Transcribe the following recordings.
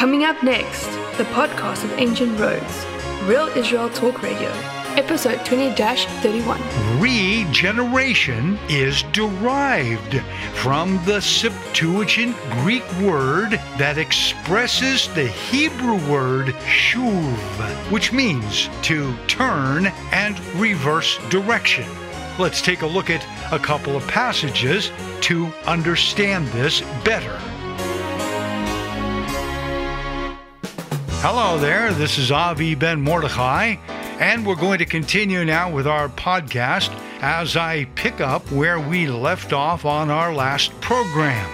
Coming up next, the podcast of Ancient Roads, Real Israel Talk Radio, episode 20 31. Regeneration is derived from the Septuagint Greek word that expresses the Hebrew word shuv, which means to turn and reverse direction. Let's take a look at a couple of passages to understand this better. Hello there, this is Avi Ben Mordechai, and we're going to continue now with our podcast as I pick up where we left off on our last program.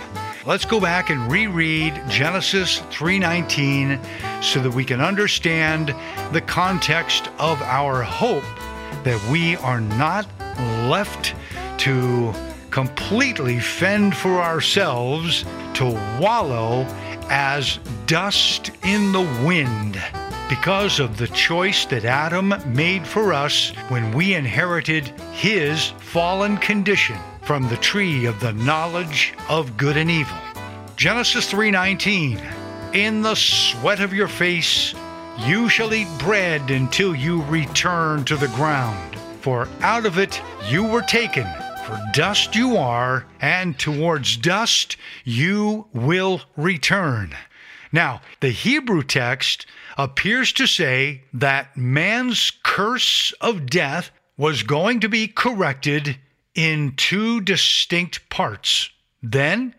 Let's go back and reread Genesis 3:19 so that we can understand the context of our hope that we are not left to completely fend for ourselves to wallow as dust in the wind because of the choice that Adam made for us when we inherited his fallen condition from the tree of the knowledge of good and evil. Genesis 3:19 In the sweat of your face you shall eat bread until you return to the ground for out of it you were taken for dust you are, and towards dust you will return. Now, the Hebrew text appears to say that man's curse of death was going to be corrected in two distinct parts. Then,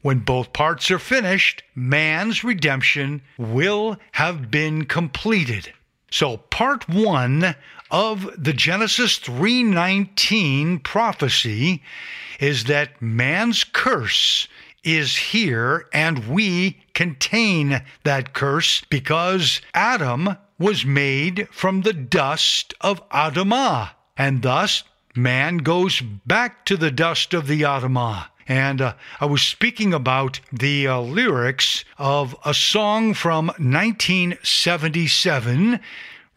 when both parts are finished, man's redemption will have been completed. So, part one of the Genesis 3:19 prophecy is that man's curse is here and we contain that curse because Adam was made from the dust of Adamah and thus man goes back to the dust of the Adamah. And uh, I was speaking about the uh, lyrics of a song from 1977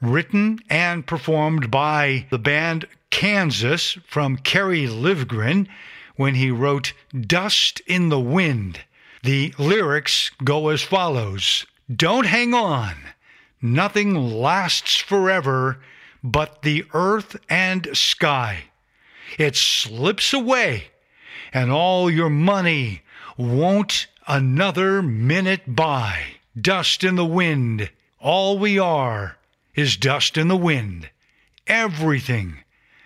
written and performed by the band Kansas from Kerry Livgren when he wrote Dust in the Wind. The lyrics go as follows Don't hang on, nothing lasts forever but the earth and sky. It slips away, and all your money won't another minute buy. Dust in the wind, all we are is dust in the wind. Everything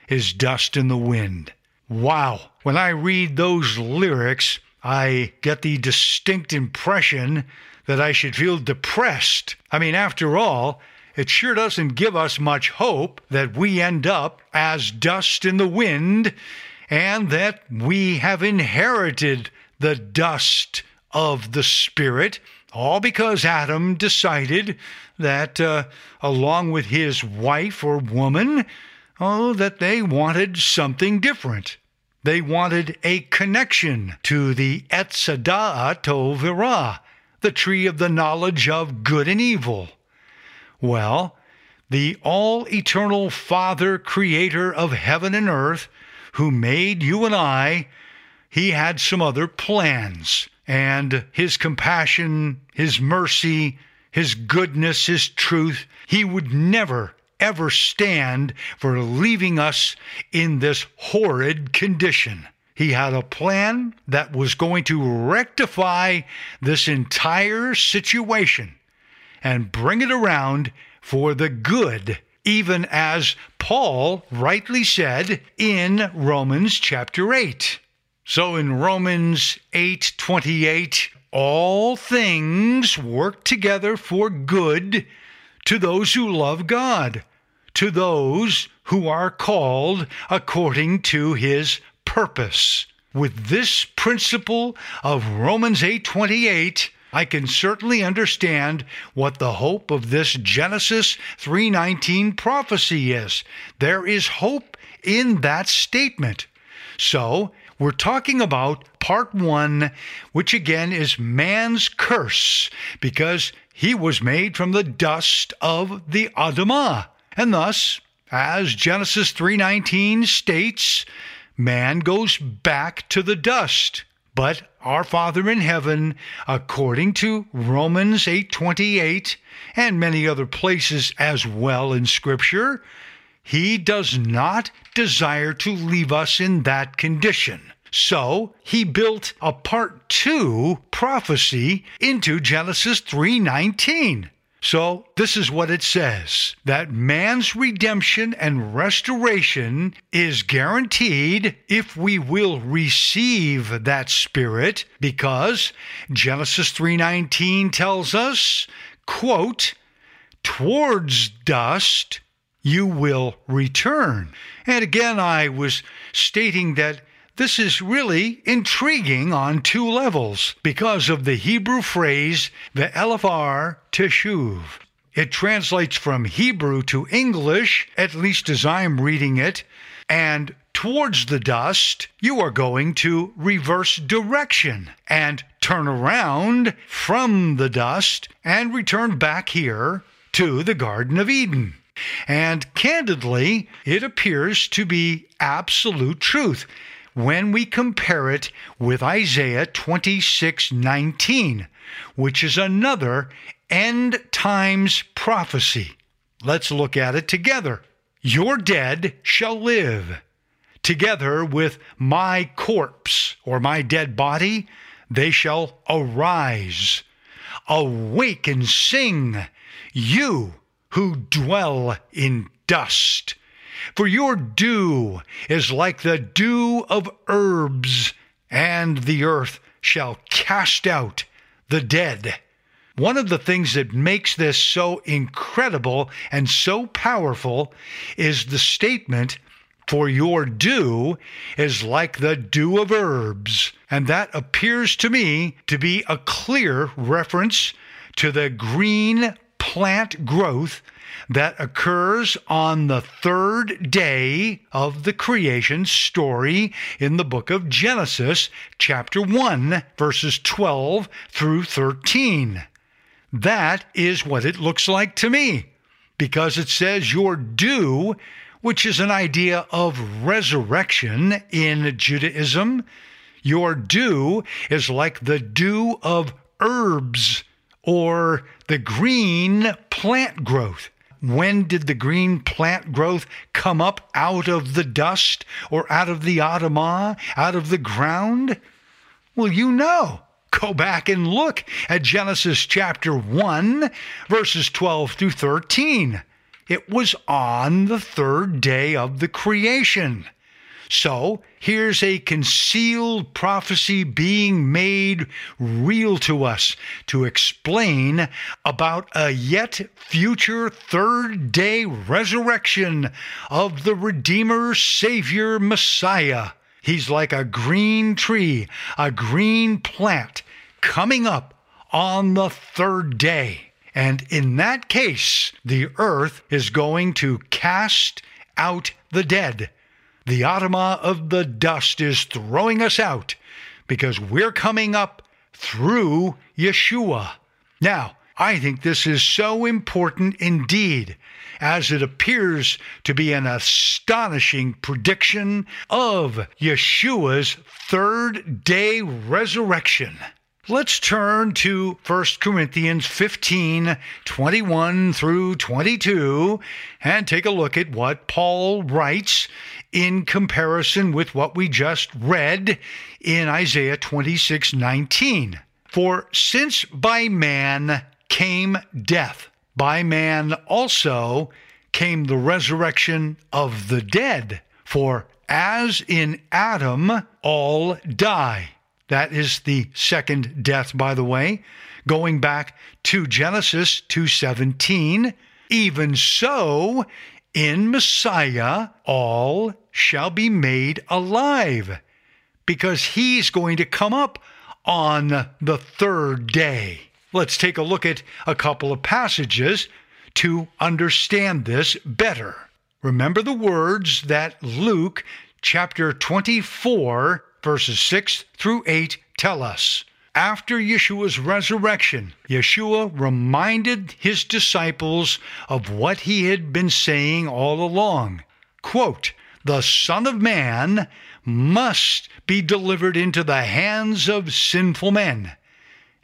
is dust in the wind. Wow. When I read those lyrics, I get the distinct impression that I should feel depressed. I mean, after all, it sure doesn't give us much hope that we end up as dust in the wind and that we have inherited the dust of the Spirit, all because Adam decided that, uh, along with his wife or woman, oh, that they wanted something different. They wanted a connection to the Etz Hada'at Tovera, the tree of the knowledge of good and evil. Well, the all eternal Father, creator of heaven and earth, who made you and I, he had some other plans. And his compassion, his mercy, his goodness, his truth, he would never, ever stand for leaving us in this horrid condition. He had a plan that was going to rectify this entire situation and bring it around for the good, even as Paul rightly said in Romans chapter 8. So in Romans 8:28, all things work together for good to those who love God, to those who are called according to his purpose. With this principle of Romans 8:28, I can certainly understand what the hope of this Genesis 3:19 prophecy is. There is hope in that statement. So, we're talking about part one, which again is man's curse, because he was made from the dust of the Adamah. And thus, as Genesis 3:19 states, man goes back to the dust. But our Father in heaven, according to Romans 8:28 and many other places as well in scripture, he does not desire to leave us in that condition. So he built a part 2 prophecy into Genesis 3:19. So, this is what it says that man's redemption and restoration is guaranteed if we will receive that spirit because Genesis 3:19 tells us, quote, towards dust you will return. And again I was stating that this is really intriguing on two levels because of the Hebrew phrase ve'elafar teshuv. It translates from Hebrew to English, at least as I'm reading it, and towards the dust, you are going to reverse direction and turn around from the dust and return back here to the Garden of Eden. And candidly, it appears to be absolute truth when we compare it with Isaiah 26:19, which is another end times prophecy. Let's look at it together. Your dead shall live. Together with my corpse or my dead body, they shall arise. Awake and sing, you who dwell in dust. For your dew is like the dew of herbs, and the earth shall cast out the dead. One of the things that makes this so incredible and so powerful is the statement, For your dew is like the dew of herbs. And that appears to me to be a clear reference to the green plant growth that occurs on the third day of the creation story in the book of Genesis, chapter 1, verses 12 through 13. That is what it looks like to me, because it says your dew, which is an idea of resurrection in Judaism. Your dew is like the dew of herbs or the green plant growth. When did the green plant growth come up out of the dust or out of the Adamah, out of the ground? Well, you know. Go back and look at Genesis chapter 1, verses 12 through 13. It was on the third day of the creation. So here's a concealed prophecy being made real to us to explain about a yet future third day resurrection of the Redeemer, Savior, Messiah. He's like a green tree, a green plant coming up on the third day. And in that case, the earth is going to cast out the dead the Adamah of the dust is throwing us out because we're coming up through Yeshua. Now, I think this is so important indeed, as it appears to be an astonishing prediction of Yeshua's third day resurrection. Let's turn to 1 Corinthians 15 21 through 22 and take a look at what Paul writes in comparison with what we just read in Isaiah 26 19. For since by man came death, by man also came the resurrection of the dead. For as in Adam all die. That is the second death, by the way, going back to Genesis 2:17. Even so, in Messiah, all shall be made alive, because he's going to come up on the third day. Let's take a look at a couple of passages to understand this better. Remember the words that Luke chapter 24, verses 6 through 8 tell us. After Yeshua's resurrection, Yeshua reminded his disciples of what he had been saying all along. Quote, The Son of Man must be delivered into the hands of sinful men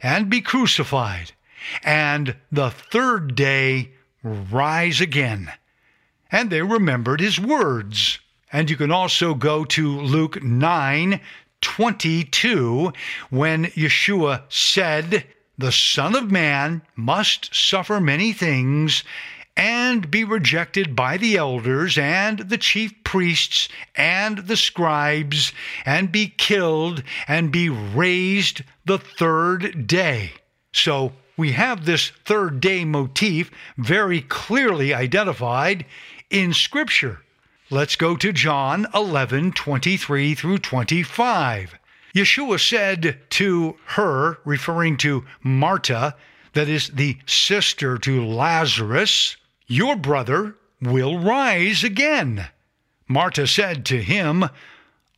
and be crucified, and the third day rise again. And they remembered his words. And you can also go to Luke 9 22, when Yeshua said, The Son of Man must suffer many things and be rejected by the elders and the chief priests and the scribes, and be killed and be raised the third day. So we have this third day motif very clearly identified in Scripture. Let's go to John 11 23 through 25. Yeshua said to her, referring to Marta, that is the sister to Lazarus, your brother will rise again. Marta said to him,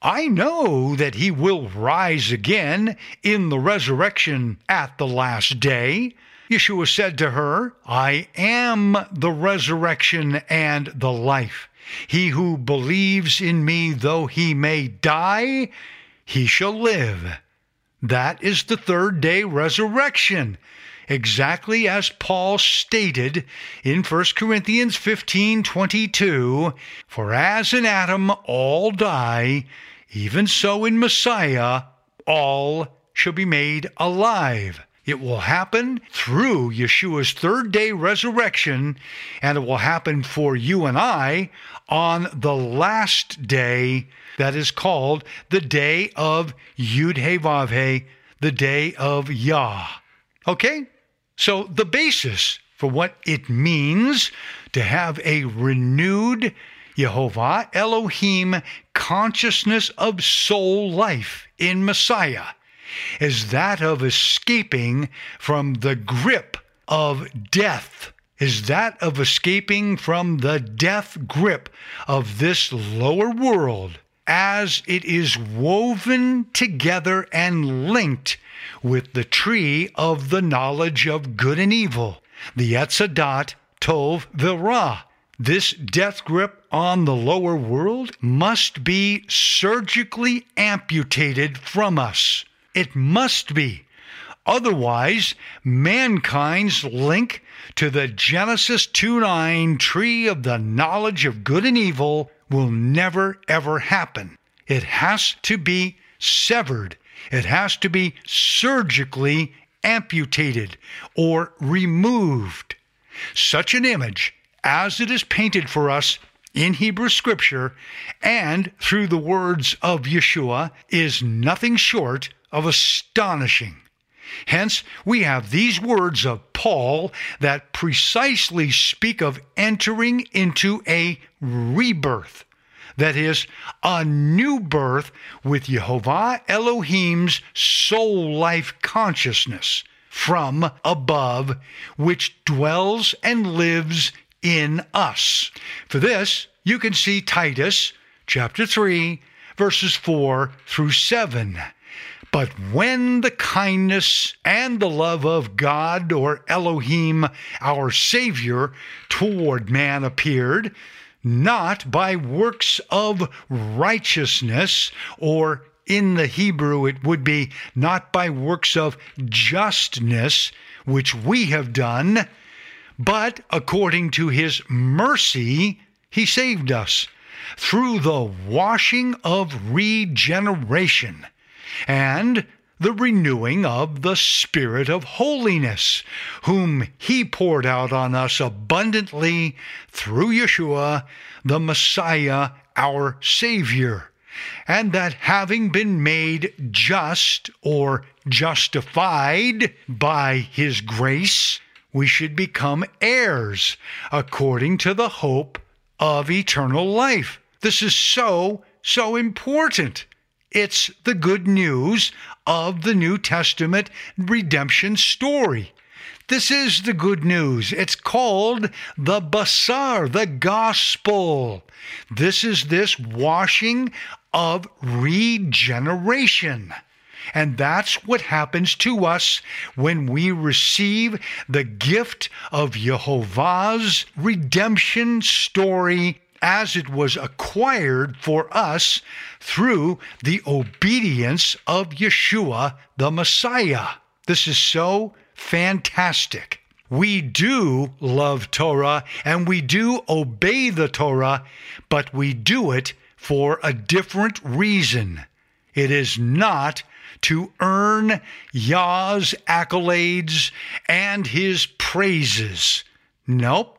I know that he will rise again in the resurrection at the last day. Yeshua said to her, I am the resurrection and the life. He who believes in me, though he may die, he shall live. That is the third day resurrection exactly as Paul stated in 1 Corinthians 15:22, for as in Adam all die, even so in Messiah all shall be made alive. It will happen through Yeshua's third day resurrection, and it will happen for you and I on the last day that is called the day of Yud He Vav He, the day of Yah. Okay? So, the basis for what it means to have a renewed Yehovah Elohim consciousness of soul life in Messiah is that of escaping from the grip of death, is that of escaping from the death grip of this lower world as it is woven together and linked with the tree of the knowledge of good and evil, the Etzadat Tov Vilra. This death grip on the lower world must be surgically amputated from us. It must be. Otherwise, mankind's link to the Genesis 2 9 tree of the knowledge of good and evil will never ever happen. It has to be severed, it has to be surgically amputated or removed. Such an image, as it is painted for us in Hebrew Scripture and through the words of Yeshua, is nothing short of astonishing. Hence, we have these words of Paul that precisely speak of entering into a rebirth. That is, a new birth with Jehovah Elohim's soul life consciousness from above, which dwells and lives in us. For this, you can see Titus chapter 3, verses 4 through 7. But when the kindness and the love of God or Elohim, our Savior, toward man appeared, not by works of righteousness, or in the Hebrew it would be not by works of justness, which we have done, but according to his mercy, he saved us through the washing of regeneration and the renewing of the Spirit of holiness, whom He poured out on us abundantly through Yeshua, the Messiah, our Savior. And that having been made just or justified by His grace, we should become heirs according to the hope of eternal life. This is so, so important. It's the good news of the New Testament redemption story. This is the good news. It's called the Basar, the gospel. This is this washing of regeneration. And that's what happens to us when we receive the gift of Jehovah's redemption story as it was acquired for us through the obedience of Yeshua the Messiah. This is so fantastic. We do love Torah and we do obey the Torah, but we do it for a different reason. It is not to earn Yah's accolades and his praises. Nope.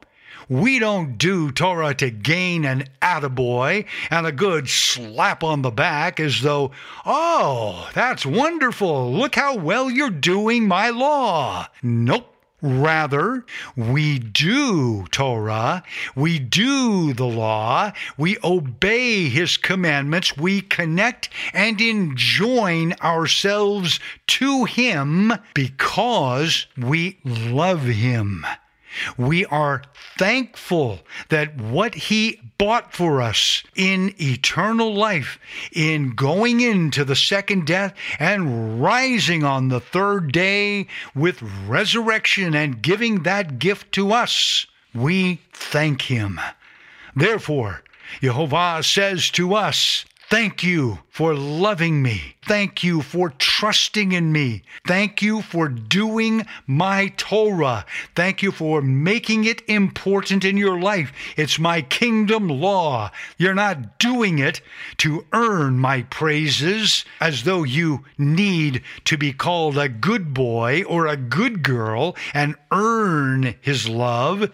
We don't do Torah to gain an attaboy and a good slap on the back as though, oh, that's wonderful. Look how well you're doing my law. Nope. Rather, we do Torah, we do the law, we obey His commandments, we connect and enjoin ourselves to Him because we love Him. We are thankful that what He bought for us in eternal life, in going into the second death and rising on the third day with resurrection and giving that gift to us, we thank Him. Therefore, Jehovah says to us, Thank you for loving me. Thank you for trusting in me. Thank you for doing my Torah. Thank you for making it important in your life. It's my kingdom law. You're not doing it to earn my praises as though you need to be called a good boy or a good girl and earn his love.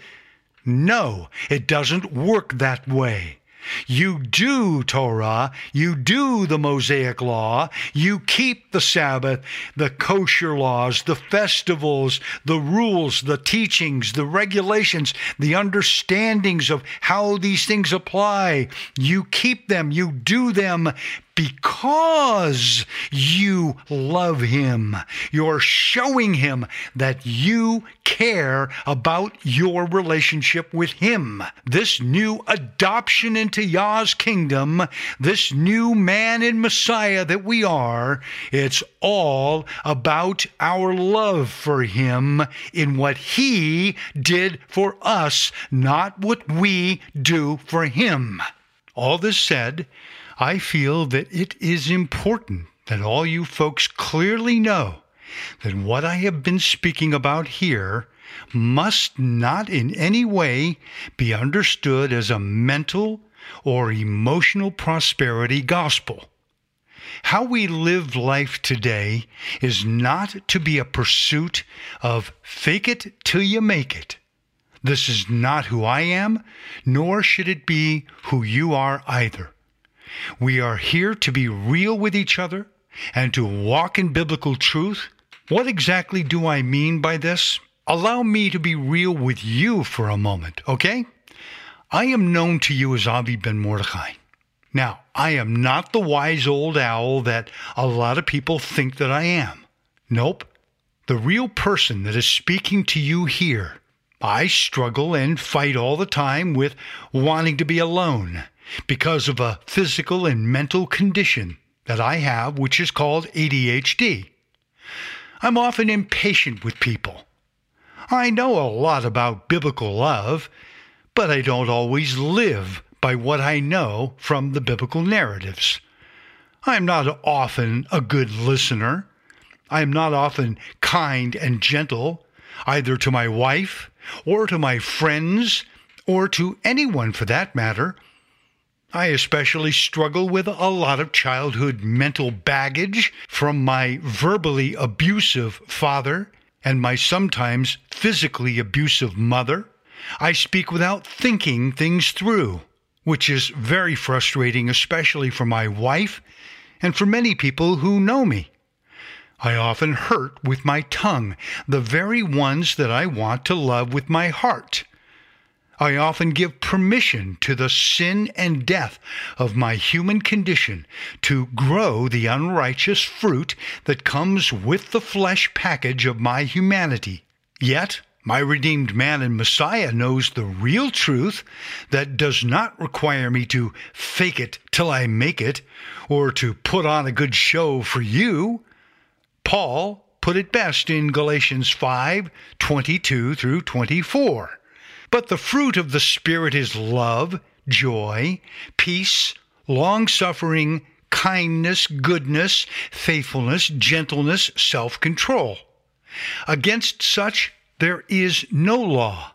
No, it doesn't work that way. You do Torah, you do the Mosaic law, you keep the Sabbath, the kosher laws, the festivals, the rules, the teachings, the regulations, the understandings of how these things apply. You keep them, you do them because you love him. You're showing him that you care about your relationship with him. This new adoption into Yah's kingdom, this new man and Messiah that we are, it's all about our love for him in what he did for us, not what we do for him. All this said, I feel that it is important that all you folks clearly know that what I have been speaking about here must not in any way be understood as a mental or emotional prosperity gospel. How we live life today is not to be a pursuit of fake it till you make it. This is not who I am, nor should it be who you are either. We are here to be real with each other and to walk in biblical truth. What exactly do I mean by this? Allow me to be real with you for a moment, okay? I am known to you as Avi Ben Mordechai. Now, I am not the wise old owl that a lot of people think that I am. Nope. The real person that is speaking to you here. I struggle and fight all the time with wanting to be alone because of a physical and mental condition that I have, which is called ADHD. I'm often impatient with people. I know a lot about biblical love, but I don't always live by what I know from the biblical narratives. I am not often a good listener. I am not often kind and gentle, either to my wife or to my friends or to anyone for that matter. I especially struggle with a lot of childhood mental baggage from my verbally abusive father and my sometimes physically abusive mother. I speak without thinking things through, which is very frustrating, especially for my wife and for many people who know me. I often hurt with my tongue the very ones that I want to love with my heart. I often give permission to the sin and death of my human condition to grow the unrighteous fruit that comes with the flesh package of my humanity. Yet, my redeemed man and Messiah knows the real truth that does not require me to fake it till I make it or to put on a good show for you. Paul put it best in Galatians 5 22 through 24. But the fruit of the Spirit is love, joy, peace, long suffering, kindness, goodness, faithfulness, gentleness, self control. Against such there is no law.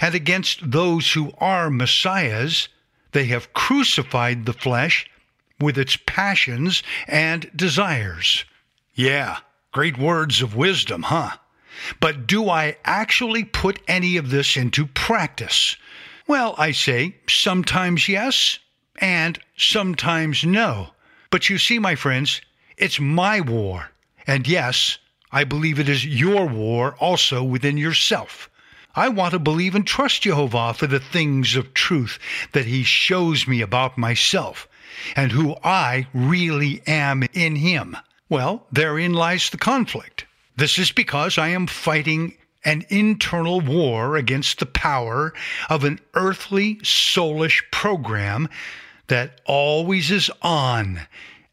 And against those who are Messiahs, they have crucified the flesh with its passions and desires. Yeah, great words of wisdom, huh? But do I actually put any of this into practice? Well, I say sometimes yes and sometimes no. But you see, my friends, it's my war. And yes, I believe it is your war also within yourself. I want to believe and trust Jehovah for the things of truth that He shows me about myself and who I really am in Him. Well, therein lies the conflict. This is because I am fighting an internal war against the power of an earthly, soulish program that always is on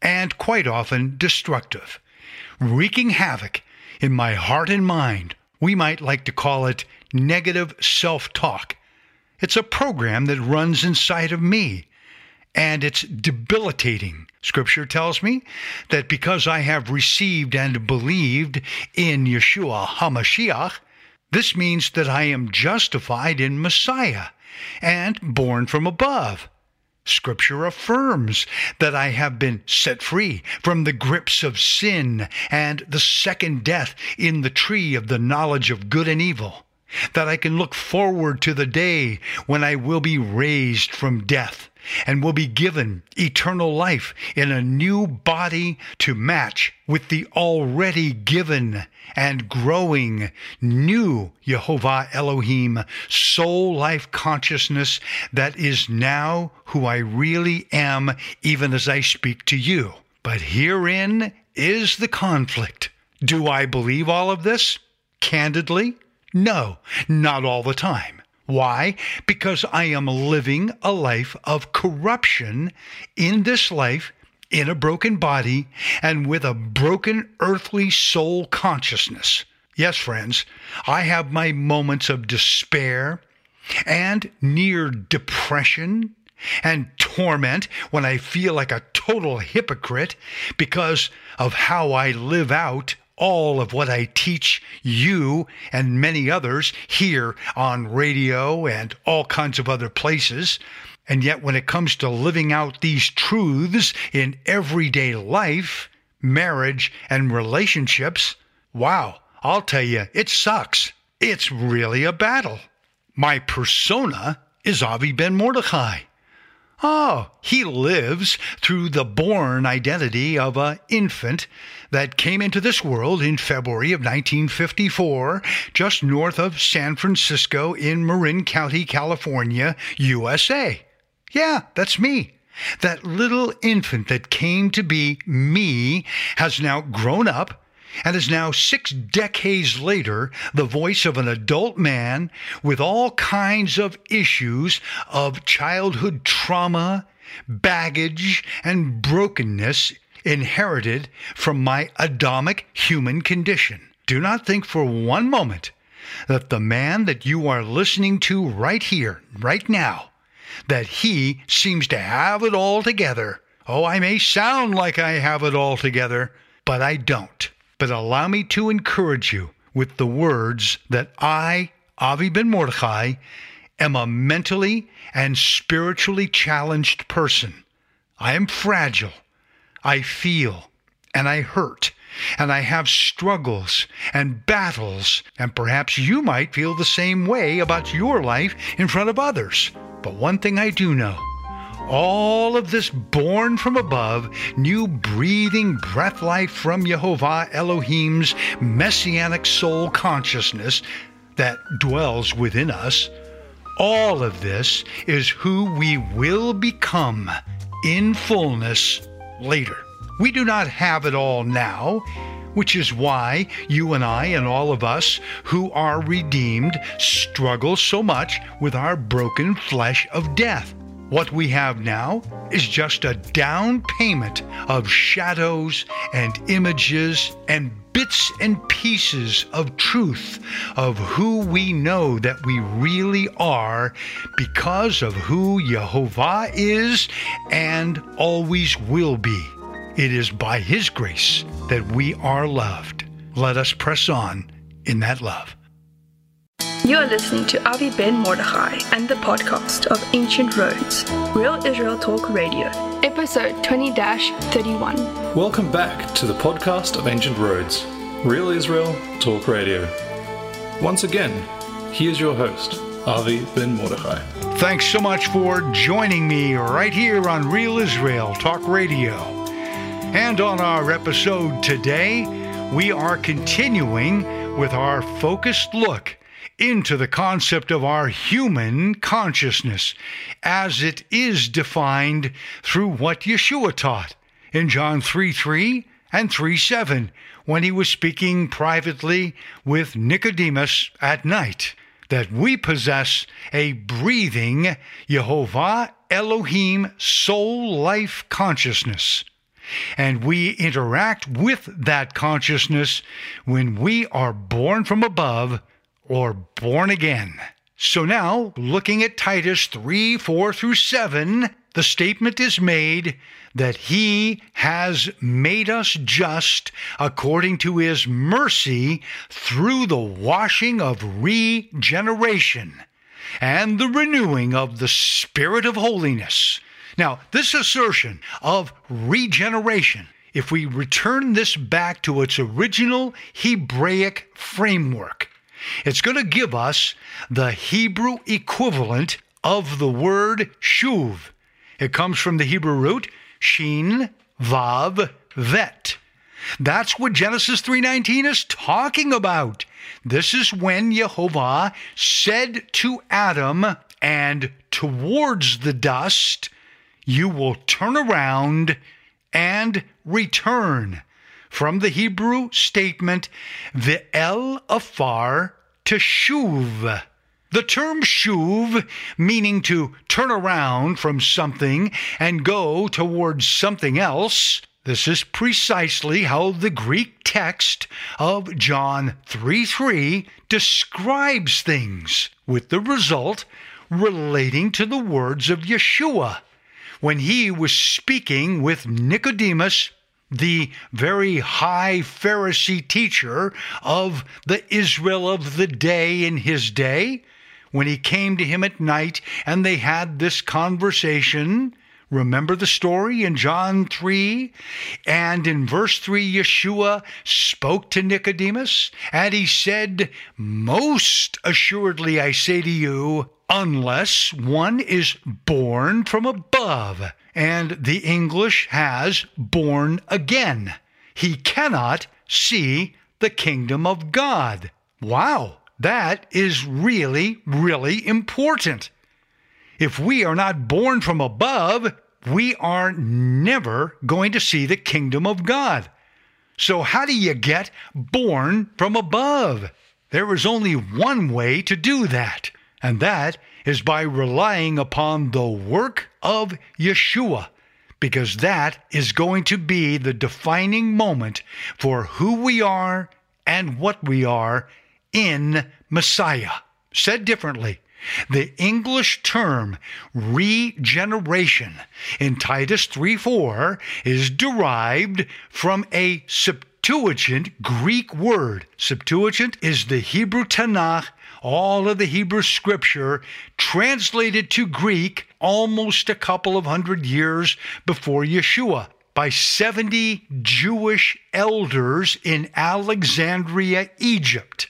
and quite often destructive, wreaking havoc in my heart and mind. We might like to call it negative self talk. It's a program that runs inside of me, and it's debilitating. Scripture tells me that because I have received and believed in Yeshua HaMashiach, this means that I am justified in Messiah and born from above. Scripture affirms that I have been set free from the grips of sin and the second death in the tree of the knowledge of good and evil that I can look forward to the day when I will be raised from death and will be given eternal life in a new body to match with the already given and growing new Jehovah Elohim soul life consciousness that is now who I really am, even as I speak to you. But herein is the conflict. Do I believe all of this? Candidly, no, not all the time. Why? Because I am living a life of corruption in this life, in a broken body, and with a broken earthly soul consciousness. Yes, friends, I have my moments of despair and near depression and torment when I feel like a total hypocrite because of how I live out all of what I teach you and many others here on radio and all kinds of other places. And yet, when it comes to living out these truths in everyday life, marriage, and relationships, wow, I'll tell you, it sucks. It's really a battle. My persona is Avi Ben Mordechai. Oh, he lives through the born identity of an infant that came into this world in February of 1954, just north of San Francisco in Marin County, California, USA. Yeah, that's me. That little infant that came to be me has now grown up and is now six decades later the voice of an adult man with all kinds of issues of childhood trauma, baggage, and brokenness inherited from my Adamic human condition. Do not think for one moment that the man that you are listening to right here, right now, that he seems to have it all together. Oh, I may sound like I have it all together, but I don't. But allow me to encourage you with the words that I, Avi Ben Mordechai, am a mentally and spiritually challenged person. I am fragile. I feel and I hurt and I have struggles and battles, and perhaps you might feel the same way about your life in front of others. But one thing I do know all of this born from above, new breathing breath life from Jehovah Elohim's messianic soul consciousness that dwells within us, all of this is who we will become in fullness later. We do not have it all now, which is why you and I and all of us who are redeemed struggle so much with our broken flesh of death. What we have now is just a down payment of shadows and images and bits and pieces of truth of who we know that we really are because of who Jehovah is and always will be. It is by His grace that we are loved. Let us press on in that love. You are listening to Avi Ben Mordechai and the podcast of Ancient Roads, Real Israel Talk Radio, episode 20 31. Welcome back to the podcast of Ancient Roads, Real Israel Talk Radio. Once again, here's your host, Avi Ben Mordechai. Thanks so much for joining me right here on Real Israel Talk Radio. And on our episode today, we are continuing with our focused look into the concept of our human consciousness as it is defined through what Yeshua taught in John 3 3 and 3 7 when he was speaking privately with Nicodemus at night that we possess a breathing Jehovah Elohim soul life consciousness. And we interact with that consciousness when we are born from above or born again. So now, looking at Titus 3 4 through 7, the statement is made that he has made us just according to his mercy through the washing of regeneration and the renewing of the Spirit of holiness. Now, this assertion of regeneration, if we return this back to its original Hebraic framework, it's going to give us the Hebrew equivalent of the word shuv. It comes from the Hebrew root shin, vav, vet. That's what Genesis 3:19 is talking about. This is when Jehovah said to Adam, and towards the dust you will turn around and return. From the Hebrew statement, the ve'el afar teshuv. The term shuv, meaning to turn around from something and go towards something else, this is precisely how the Greek text of John 3 3 describes things, with the result relating to the words of Yeshua when he was speaking with Nicodemus the very high Pharisee teacher of the Israel of the day in his day, when he came to him at night and they had this conversation. Remember the story in John 3? And in verse 3, Yeshua spoke to Nicodemus, and he said, Most assuredly I say to you, unless one is born from above. And the English has born again. He cannot see the kingdom of God. Wow, that is really, really important. If we are not born from above, we are never going to see the kingdom of God. So, how do you get born from above? There is only one way to do that, and that is by relying upon the work of Yeshua, because that is going to be the defining moment for who we are and what we are in Messiah. Said differently, the English term regeneration in Titus 3 4 is derived from a Septuagint Greek word. Septuagint is the Hebrew Tanakh all of the Hebrew scripture translated to Greek almost a couple of hundred years before Yeshua by 70 Jewish elders in Alexandria, Egypt.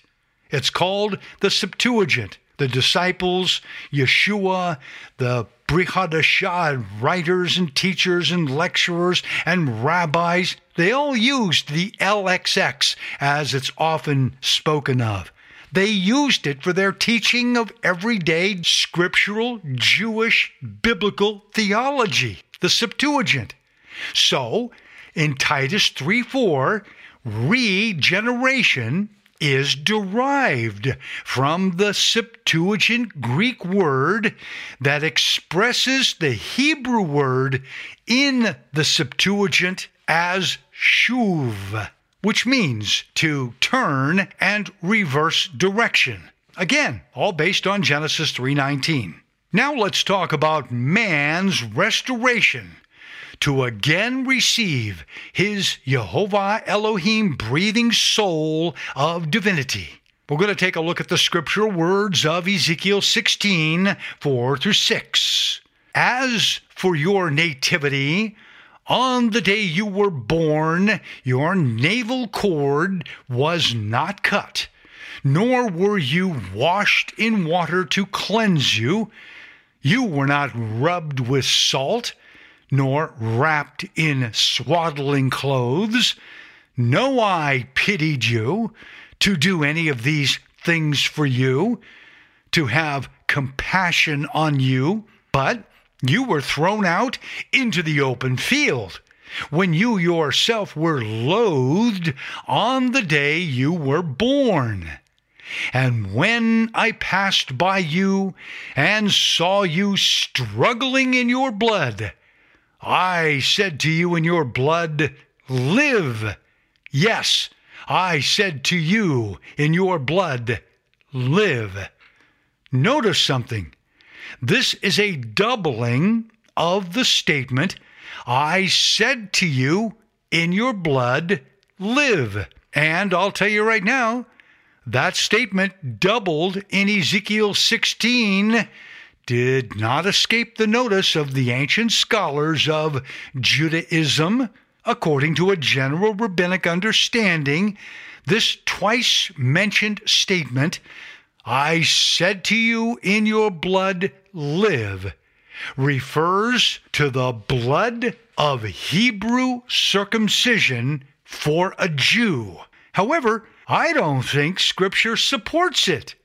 It's called the Septuagint. The disciples, Yeshua, the Brit Hadashah writers and teachers and lecturers and rabbis, they all used the LXX as it's often spoken of. They used it for their teaching of everyday scriptural Jewish biblical theology, the Septuagint. So, in Titus 3 4, regeneration is derived from the Septuagint Greek word that expresses the Hebrew word in the Septuagint as shuv, which means to turn and reverse direction. Again, all based on Genesis 3:19. Now let's talk about man's restoration to again receive his Jehovah Elohim breathing soul of divinity. We're going to take a look at the scriptural words of Ezekiel 16 4 through 6. As for your nativity, on the day you were born, your navel cord was not cut, nor were you washed in water to cleanse you. You were not rubbed with salt nor wrapped in swaddling clothes. No eye pitied you to do any of these things for you, to have compassion on you, but you were thrown out into the open field when you yourself were loathed on the day you were born. And when I passed by you and saw you struggling in your blood, I said to you in your blood, Live. Yes, I said to you in your blood, Live. Notice something. This is a doubling of the statement, I said to you in your blood, Live. And I'll tell you right now, that statement doubled in Ezekiel 16 did not escape the notice of the ancient scholars of Judaism. According to a general rabbinic understanding, this twice mentioned statement, I said to you, in your blood live, refers to the blood of Hebrew circumcision for a Jew. However, I don't think Scripture supports it.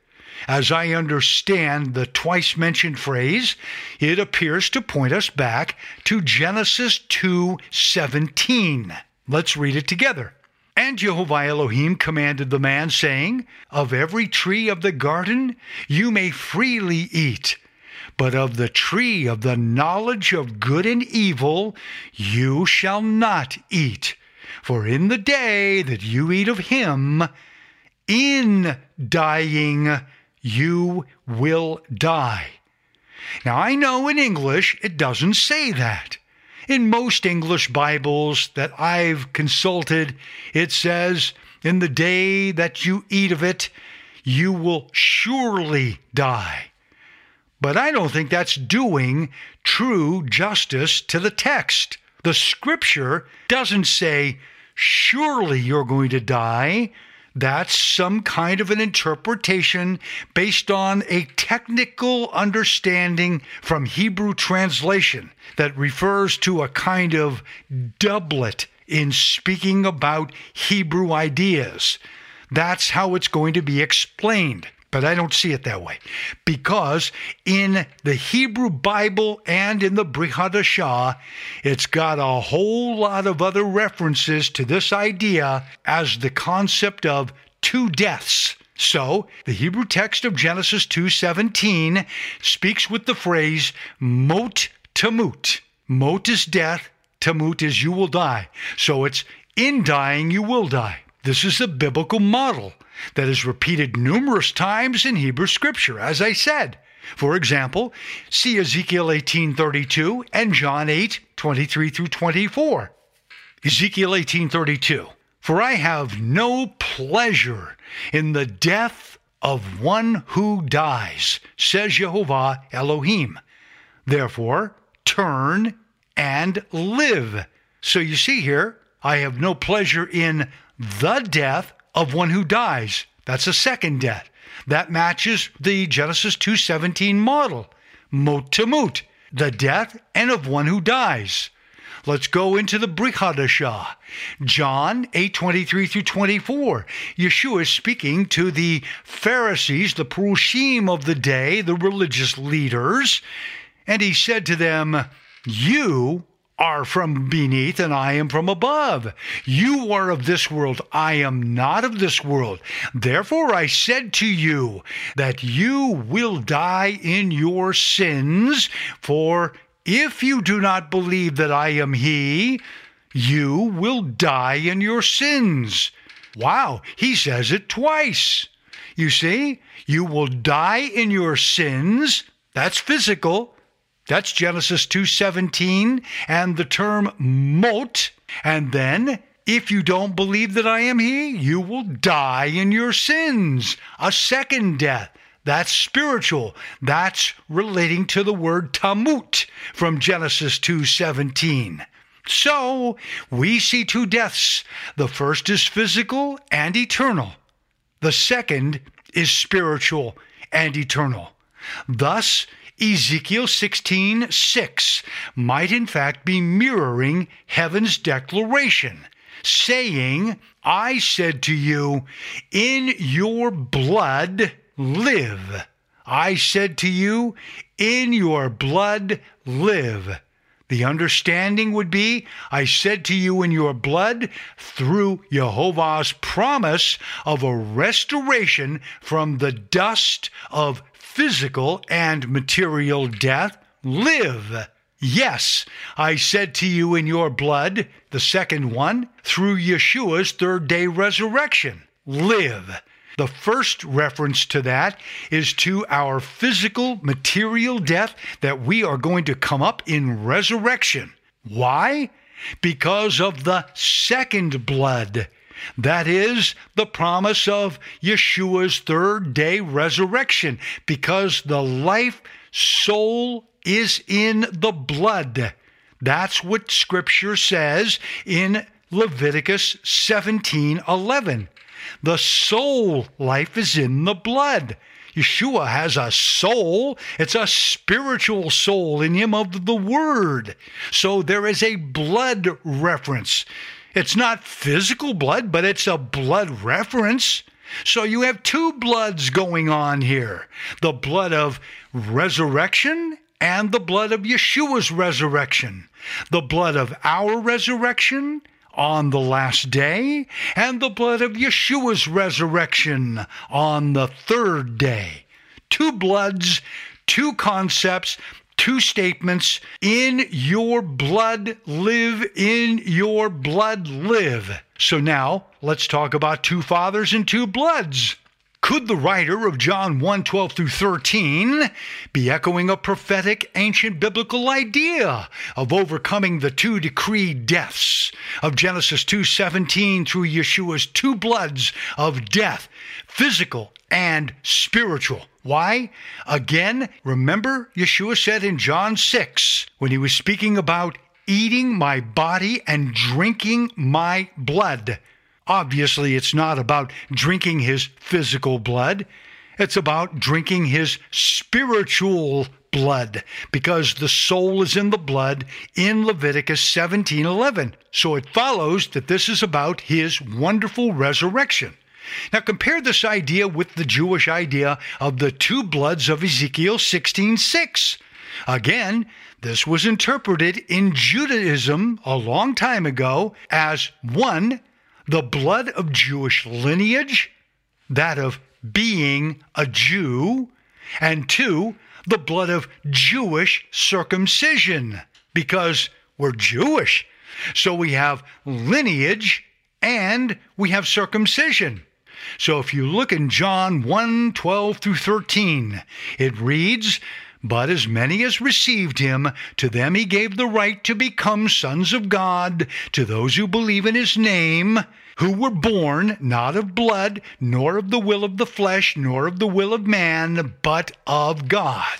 As I understand the twice mentioned phrase, it appears to point us back to Genesis 2:17. Let's read it together. And Jehovah Elohim commanded the man, saying, Of every tree of the garden you may freely eat, but of the tree of the knowledge of good and evil you shall not eat. For in the day that you eat of him, in dying you will die. Now, I know in English it doesn't say that. In most English Bibles that I've consulted, it says, In the day that you eat of it, you will surely die. But I don't think that's doing true justice to the text. The scripture doesn't say, Surely you're going to die. That's some kind of an interpretation based on a technical understanding from Hebrew translation that refers to a kind of doublet in speaking about Hebrew ideas. That's how it's going to be explained. But I don't see it that way. Because in the Hebrew Bible and in the Brit Hadashah, it's got a whole lot of other references to this idea as the concept of two deaths. So, the Hebrew text of Genesis 2:17 speaks with the phrase mot tamut. Mot is death, tamut is you will die. So it's in dying you will die. This is a biblical model that is repeated numerous times in Hebrew scripture, as I said. For example, see Ezekiel 18:32 and John 8:23 through 24. Ezekiel 18:32 For I have no pleasure in the death of one who dies, says Jehovah Elohim. Therefore, turn and live. So you see here, I have no pleasure in the death of one who dies. That's a second death. That matches the Genesis 2:17 model. Mot tamut, the death and of one who dies. Let's go into the Brit Hadashah. John 8:23 through 24. Yeshua is speaking to the Pharisees, the Perushim of the day, the religious leaders, and he said to them, "You are from beneath and I am from above. You are of this world, I am not of this world. Therefore I said to you that you will die in your sins, for if you do not believe that I am He, you will die in your sins. Wow, he says it twice. You see, you will die in your sins. That's physical. That's Genesis 2:17 and the term mot. And then if you don't believe that I am he, you will die in your sins. A second death. That's spiritual. That's relating to the word tamut from Genesis 2:17. So, we see two deaths. The first is physical and eternal. The second is spiritual and eternal. Thus, Ezekiel 16 6 might in fact be mirroring heaven's declaration, saying, I said to you, In your blood live. I said to you, In your blood live. The understanding would be, I said to you in your blood, through Jehovah's promise of a restoration from the dust of physical and material death, live. Yes, I said to you in your blood, the second one, through Yeshua's third day resurrection, live. The first reference to that is to our physical, material death that we are going to come up in resurrection. Why? Because of the second blood. That is the promise of Yeshua's third day resurrection, because the life soul is in the blood. That's what scripture says in Leviticus 17 11. The soul life is in the blood. Yeshua has a soul. It's a spiritual soul in him of the word. So there is a blood reference. It's not physical blood, but it's a blood reference. So you have two bloods going on here the blood of resurrection and the blood of Yeshua's resurrection. The blood of our resurrection on the last day, and the blood of Yeshua's resurrection on the third day. Two bloods, two concepts, two statements. In your blood live, in your blood live. So now let's talk about two fathers and two bloods. Could the writer of John 1 12 through 13 be echoing a prophetic ancient biblical idea of overcoming the two decreed deaths of Genesis 2 17 through Yeshua's two bloods of death, physical and spiritual? Why? Again, remember Yeshua said in John 6 when he was speaking about eating my body and drinking my blood. Obviously, it's not about drinking his physical blood. It's about drinking his spiritual blood because the soul is in the blood in Leviticus 17:11. So it follows that this is about his wonderful resurrection. Now compare this idea with the Jewish idea of the two bloods of Ezekiel 16:6. Again, this was interpreted in Judaism a long time ago as one the blood of Jewish lineage, that of being a Jew, and two, the blood of Jewish circumcision, because we're Jewish. So we have lineage and we have circumcision. So if you look in John 1 12 through 13, it reads, but as many as received him, to them he gave the right to become sons of God, to those who believe in his name, who were born not of blood, nor of the will of the flesh, nor of the will of man, but of God.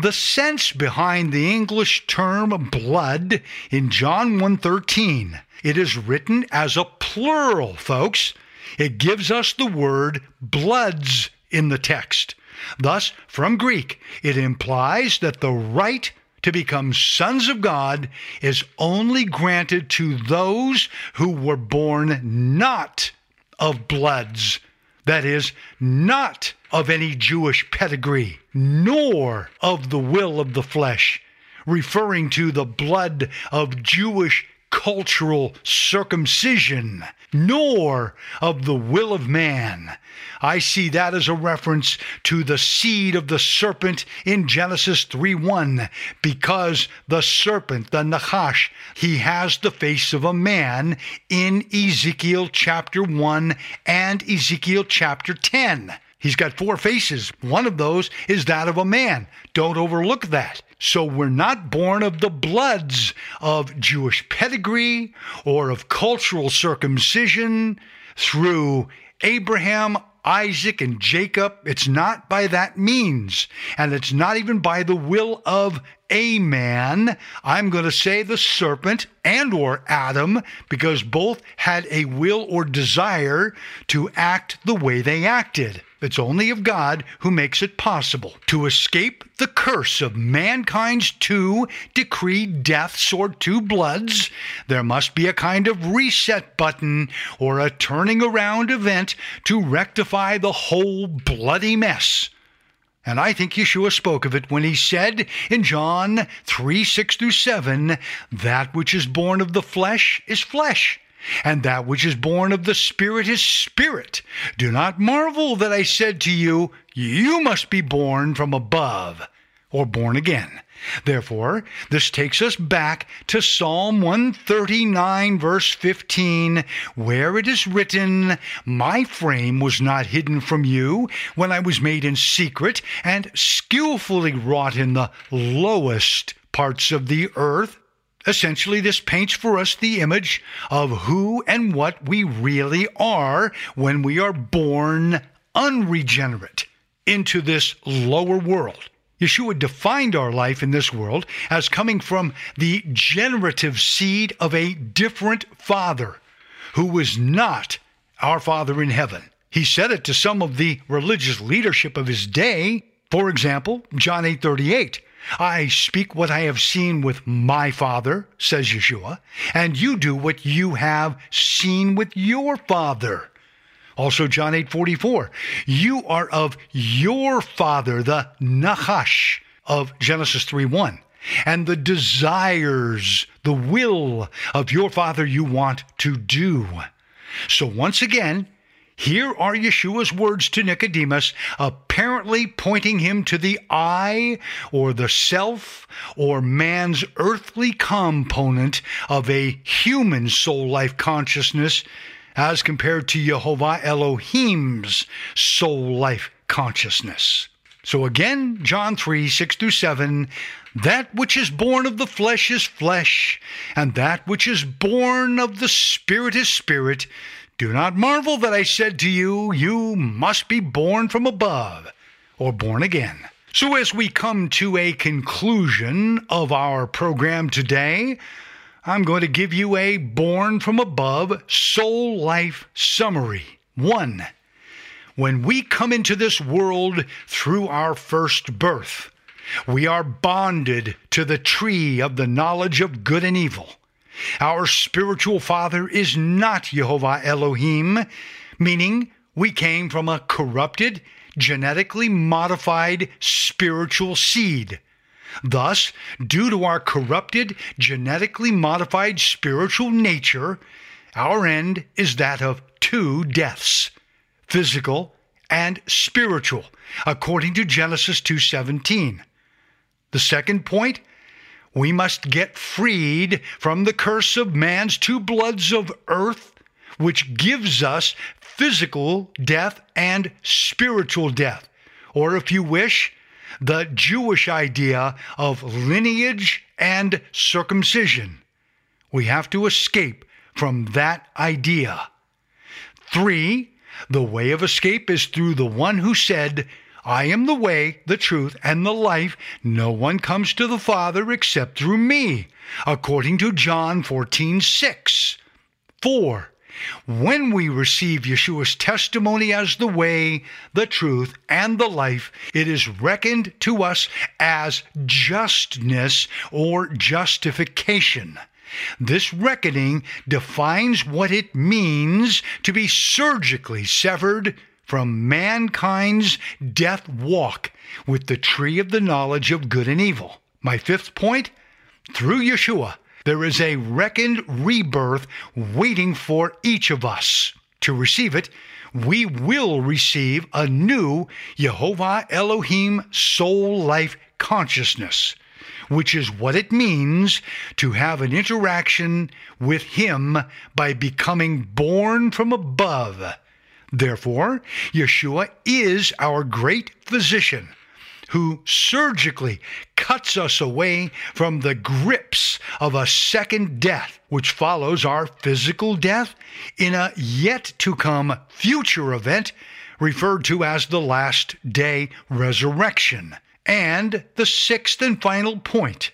The sense behind the English term blood in John 1:13, it is written as a plural, folks. It gives us the word bloods in the text. Thus, from Greek, it implies that the right to become sons of God is only granted to those who were born not of bloods, that is, not of any Jewish pedigree, nor of the will of the flesh. referring to the blood of Jewish cultural circumcision, nor of the will of man. I see that as a reference to the seed of the serpent in Genesis 3 1, because the serpent, the Nachash, he has the face of a man in Ezekiel chapter 1 and Ezekiel chapter 10. He's got four faces. One of those is that of a man. Don't overlook that. So we're not born of the bloods of Jewish pedigree or of cultural circumcision through Abraham, Isaac, and Jacob. It's not by that means. And it's not even by the will of a man. I'm going to say the serpent and or Adam because both had a will or desire to act the way they acted. It's only of God who makes it possible to escape the curse of mankind's two decreed deaths or two bloods. There must be a kind of reset button or a turning around event to rectify the whole bloody mess. And I think Yeshua spoke of it when he said in John 3 6 through 7, That which is born of the flesh is flesh, and that which is born of the Spirit is spirit. Do not marvel that I said to you, You must be born from above, or born again. Therefore, this takes us back to Psalm 139, verse 15, where it is written, My frame was not hidden from you when I was made in secret and skillfully wrought in the lowest parts of the earth. Essentially, this paints for us the image of who and what we really are when we are born unregenerate into this lower world. Yeshua defined our life in this world as coming from the generative seed of a different Father who was not our Father in heaven. He said it to some of the religious leadership of his day. For example, John 8 38. I speak what I have seen with my Father, says Yeshua, and you do what you have seen with your Father. Also, John 8 44. You are of your father, the Nachash of Genesis 3 1. And the desires, the will of your father you want to do. So, once again, here are Yeshua's words to Nicodemus, apparently pointing him to the I or the self or man's earthly component of a human soul life consciousness as compared to Jehovah Elohim's soul life consciousness. So again, John 3 6 through 7 that which is born of the flesh is flesh, and that which is born of the Spirit is spirit. Do not marvel that I said to you, You must be born from above, or born again. So, as we come to a conclusion of our program today, I'm going to give you a born from above soul life summary. One, when we come into this world through our first birth, we are bonded to the tree of the knowledge of good and evil. Our spiritual father is not Jehovah Elohim, meaning we came from a corrupted, genetically modified spiritual seed. Thus, due to our corrupted, genetically modified spiritual nature, our end is that of two deaths physical and spiritual according to Genesis 2:17 the second point we must get freed from the curse of man's two bloods of earth which gives us physical death and spiritual death or if you wish the Jewish idea of lineage and circumcision. We have to escape from that idea. Three, the way of escape is through the one who said, I am the way, the truth, and the life. No one comes to the Father except through me, according to John 14 6. 4. When we receive Yeshua's testimony as the way, the truth, and the life, it is reckoned to us as justness or justification. This reckoning defines what it means to be surgically severed from mankind's death walk with the tree of the knowledge of good and evil. my fifth point, through Yeshua, there is a reckoned rebirth waiting for each of us. To receive it, we will receive a new Jehovah Elohim soul life consciousness, which is what it means to have an interaction with Him by becoming born from above. Therefore, Yeshua is our great physician who surgically cuts us away from the grips of a second death, which follows our physical death in a yet to come future event referred to as the last day resurrection. And the sixth and final point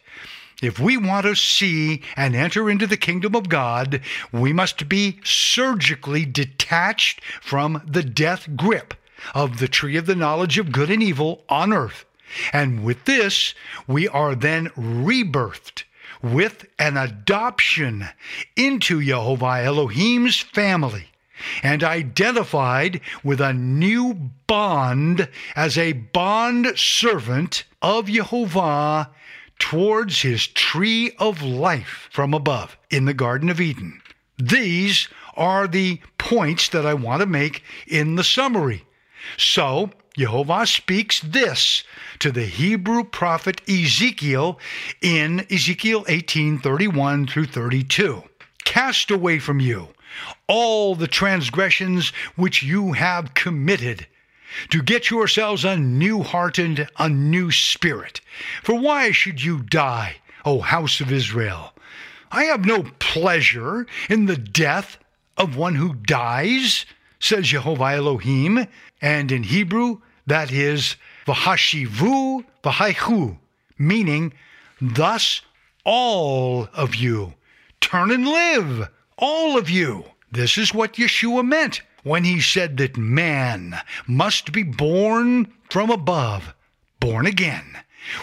if we want to see and enter into the kingdom of God, we must be surgically detached from the death grip of the tree of the knowledge of good and evil on earth. And with this, we are then rebirthed with an adoption into Jehovah Elohim's family and identified with a new bond as a bond servant of Jehovah towards his tree of life from above in the Garden of Eden. These are the points that I want to make in the summary. So, Jehovah speaks this to the Hebrew prophet Ezekiel in Ezekiel 18 31 through 32. Cast away from you all the transgressions which you have committed to get yourselves a new heart and a new spirit. For why should you die, O house of Israel? I have no pleasure in the death of one who dies, says Jehovah Elohim, and in Hebrew that is Vahashivu v'haichu, meaning, thus all of you turn and live, all of you. This is what Yeshua meant when he said that man must be born from above, born again.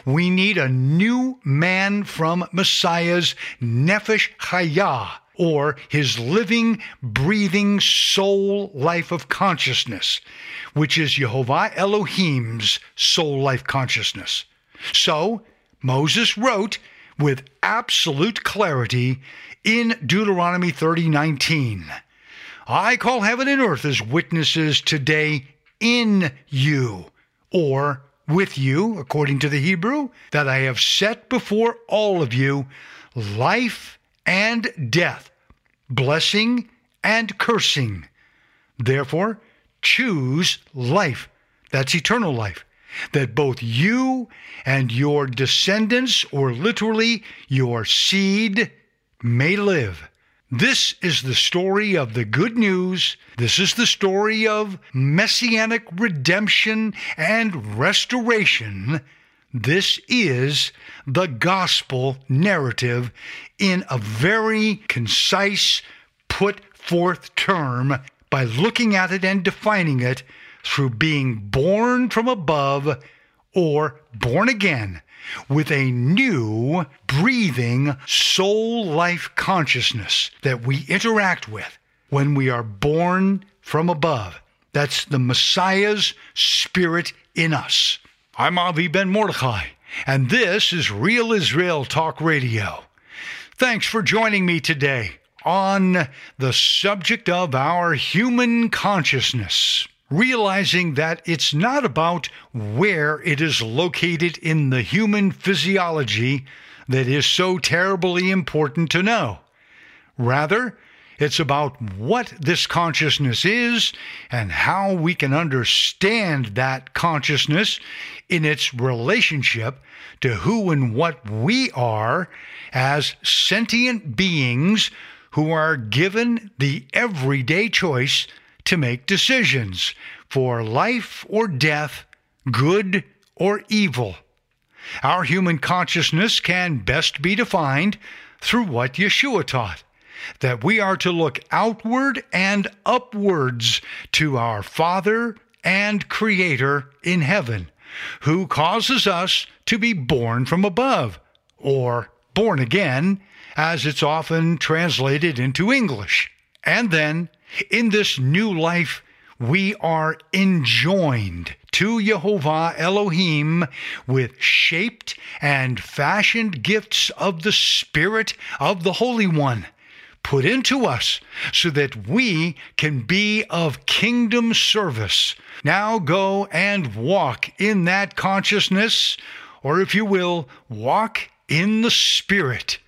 We need a new man from Messiah's Nefesh Chayah, or his living, breathing soul life of consciousness, which is Jehovah Elohim's soul life consciousness. So, Moses wrote with absolute clarity in Deuteronomy 30:19. I call heaven and earth as witnesses today in you, or with you, according to the Hebrew, that I have set before all of you life and death, blessing and cursing. Therefore, choose life. That's eternal life. That both you and your descendants, or literally your seed, may live. This is the story of the good news. This is the story of messianic redemption and restoration. This is the gospel narrative in a very concise, put forth term by looking at it and defining it through being born from above or born again with a new, breathing, soul life consciousness that we interact with when we are born from above. That's the Messiah's Spirit in us. I'm Avi Ben Mordechai, and this is Real Israel Talk Radio. Thanks for joining me today on the subject of our human consciousness realizing that it's not about where it is located in the human physiology that is so terribly important to know. Rather, it's about what this consciousness is and how we can understand that consciousness in its relationship to who and what we are as sentient beings who are given the everyday choice to make decisions for life or death, good or evil. Our human consciousness can best be defined through what Yeshua taught that we are to look outward and upwards to our Father and Creator in heaven, who causes us to be born from above, or born again, as it's often translated into English. And then in this new life, we are enjoined to Jehovah Elohim with shaped and fashioned gifts of the Spirit of the Holy One put into us so that we can be of kingdom service. Now go and walk in that consciousness, or if you will, walk in the Spirit.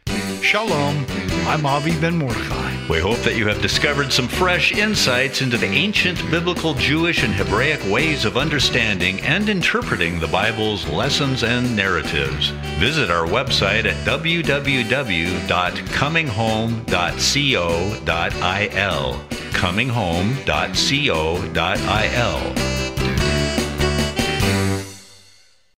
Shalom. I'm Avi Ben Mordechai. We hope that you have discovered some fresh insights into the ancient biblical Jewish and Hebraic ways of understanding and interpreting the Bible's lessons and narratives. Visit our website at www.cominghome.co.il. Cominghome.co.il.